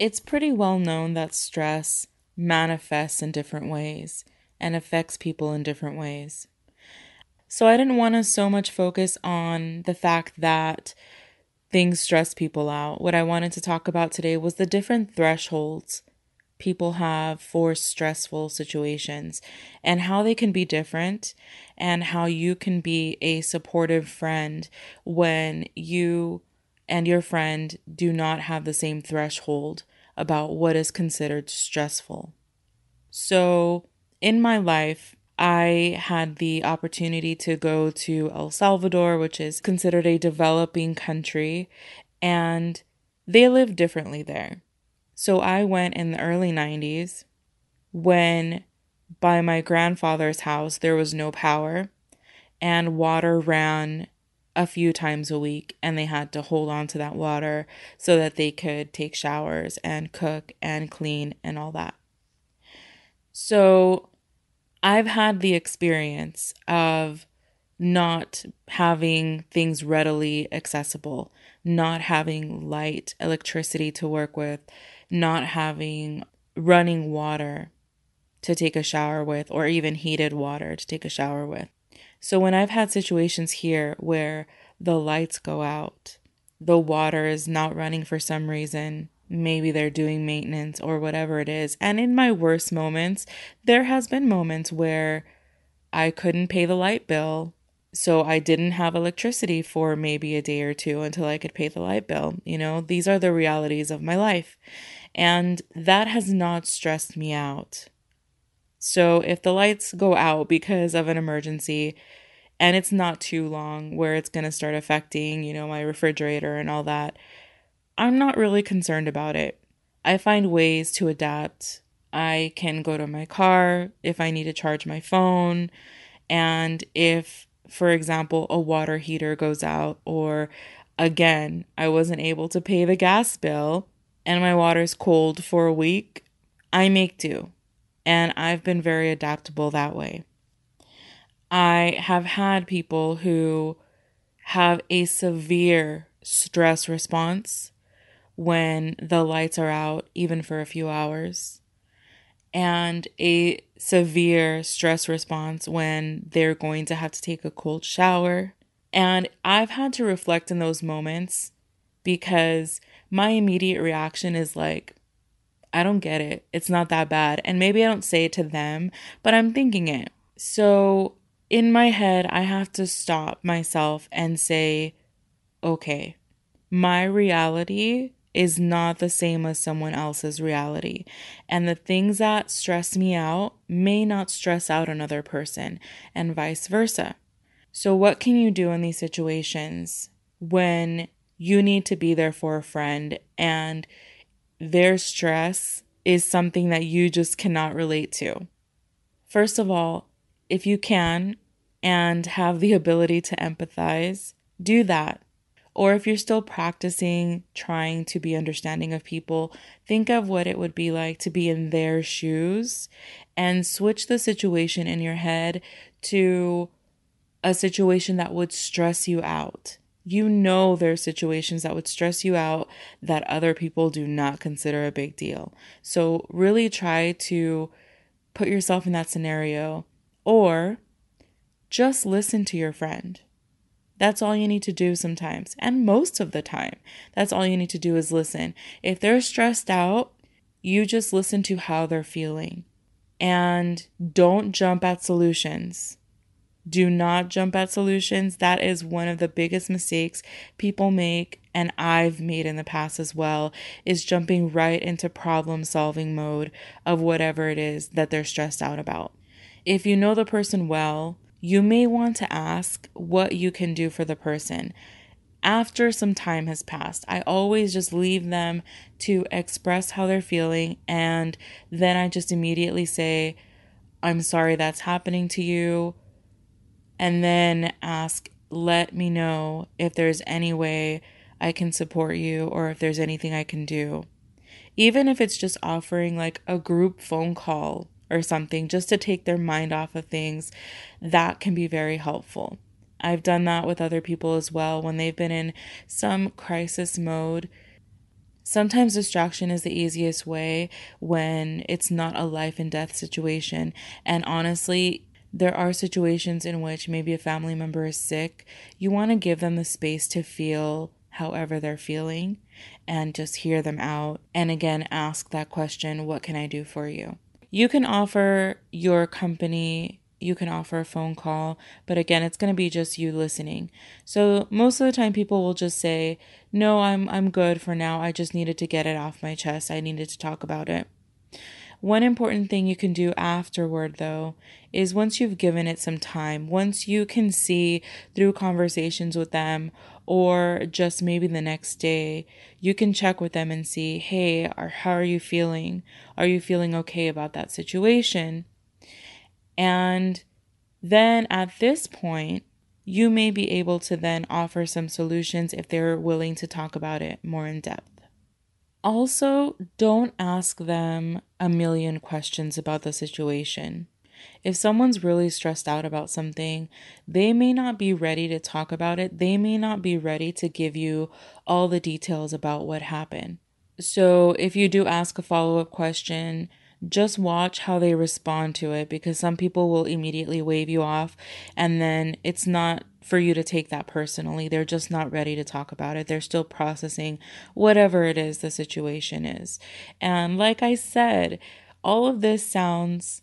It's pretty well known that stress manifests in different ways and affects people in different ways. So I didn't want to so much focus on the fact that things stress people out. What I wanted to talk about today was the different thresholds people have for stressful situations and how they can be different and how you can be a supportive friend when you and your friend do not have the same threshold about what is considered stressful. So, in my life, I had the opportunity to go to El Salvador, which is considered a developing country, and they live differently there. So I went in the early 90s when by my grandfather's house there was no power and water ran a few times a week and they had to hold on to that water so that they could take showers and cook and clean and all that. So I've had the experience of not having things readily accessible, not having light, electricity to work with, not having running water to take a shower with, or even heated water to take a shower with. So when I've had situations here where the lights go out, the water is not running for some reason, maybe they're doing maintenance or whatever it is. And in my worst moments, there has been moments where I couldn't pay the light bill. So I didn't have electricity for maybe a day or two until I could pay the light bill. You know, these are the realities of my life. And that has not stressed me out. So if the lights go out because of an emergency and it's not too long where it's going to start affecting, you know, my refrigerator and all that, I'm not really concerned about it. I find ways to adapt. I can go to my car if I need to charge my phone. And if, for example, a water heater goes out, or again, I wasn't able to pay the gas bill and my water's cold for a week, I make do. And I've been very adaptable that way. I have had people who have a severe stress response when the lights are out, even for a few hours, and a severe stress response when they're going to have to take a cold shower. And I've had to reflect in those moments because my immediate reaction is like, I don't get it. It's not that bad. And maybe I don't say it to them, but I'm thinking it. So in my head, I have to stop myself and say, okay, my reality is not the same as someone else's reality. And the things that stress me out may not stress out another person, and vice versa. So, what can you do in these situations when you need to be there for a friend and their stress is something that you just cannot relate to? First of all, if you can and have the ability to empathize, do that. Or if you're still practicing trying to be understanding of people, think of what it would be like to be in their shoes and switch the situation in your head to a situation that would stress you out. You know, there are situations that would stress you out that other people do not consider a big deal. So, really try to put yourself in that scenario or just listen to your friend. That's all you need to do sometimes. And most of the time, that's all you need to do is listen. If they're stressed out, you just listen to how they're feeling and don't jump at solutions. Do not jump at solutions. That is one of the biggest mistakes people make, and I've made in the past as well, is jumping right into problem solving mode of whatever it is that they're stressed out about. If you know the person well, you may want to ask what you can do for the person after some time has passed. I always just leave them to express how they're feeling, and then I just immediately say, I'm sorry that's happening to you. And then ask, let me know if there's any way I can support you or if there's anything I can do. Even if it's just offering like a group phone call or something just to take their mind off of things, that can be very helpful. I've done that with other people as well when they've been in some crisis mode. Sometimes distraction is the easiest way when it's not a life and death situation. And honestly, there are situations in which maybe a family member is sick. You want to give them the space to feel however they're feeling and just hear them out. And again, ask that question what can I do for you? You can offer your company, you can offer a phone call, but again, it's going to be just you listening. So most of the time people will just say, "No, I'm I'm good for now. I just needed to get it off my chest. I needed to talk about it." One important thing you can do afterward, though, is once you've given it some time, once you can see through conversations with them or just maybe the next day, you can check with them and see, hey, how are you feeling? Are you feeling okay about that situation? And then at this point, you may be able to then offer some solutions if they're willing to talk about it more in depth. Also, don't ask them a million questions about the situation. If someone's really stressed out about something, they may not be ready to talk about it. They may not be ready to give you all the details about what happened. So, if you do ask a follow up question, just watch how they respond to it because some people will immediately wave you off and then it's not for you to take that personally. They're just not ready to talk about it. They're still processing whatever it is the situation is. And like I said, all of this sounds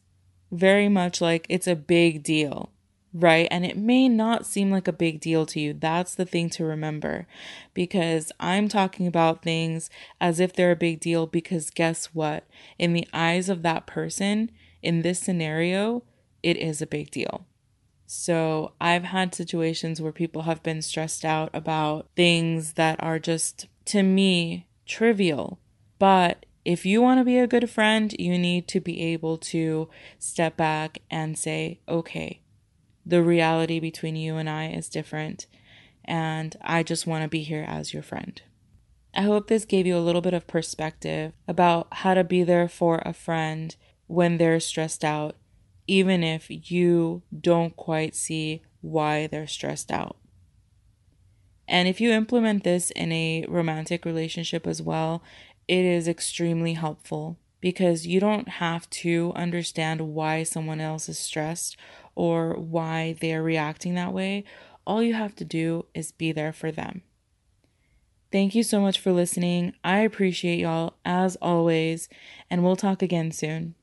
very much like it's a big deal right? And it may not seem like a big deal to you. That's the thing to remember because I'm talking about things as if they're a big deal because guess what? In the eyes of that person, in this scenario, it is a big deal. So I've had situations where people have been stressed out about things that are just, to me, trivial. But if you want to be a good friend, you need to be able to step back and say, okay, the reality between you and I is different. And I just want to be here as your friend. I hope this gave you a little bit of perspective about how to be there for a friend when they're stressed out, even if you don't quite see why they're stressed out. And if you implement this in a romantic relationship as well, it is extremely helpful because you don't have to understand why someone else is stressed or why they're reacting that way. All you have to do is be there for them. Thank you so much for listening. I appreciate y'all as always, and we'll talk again soon.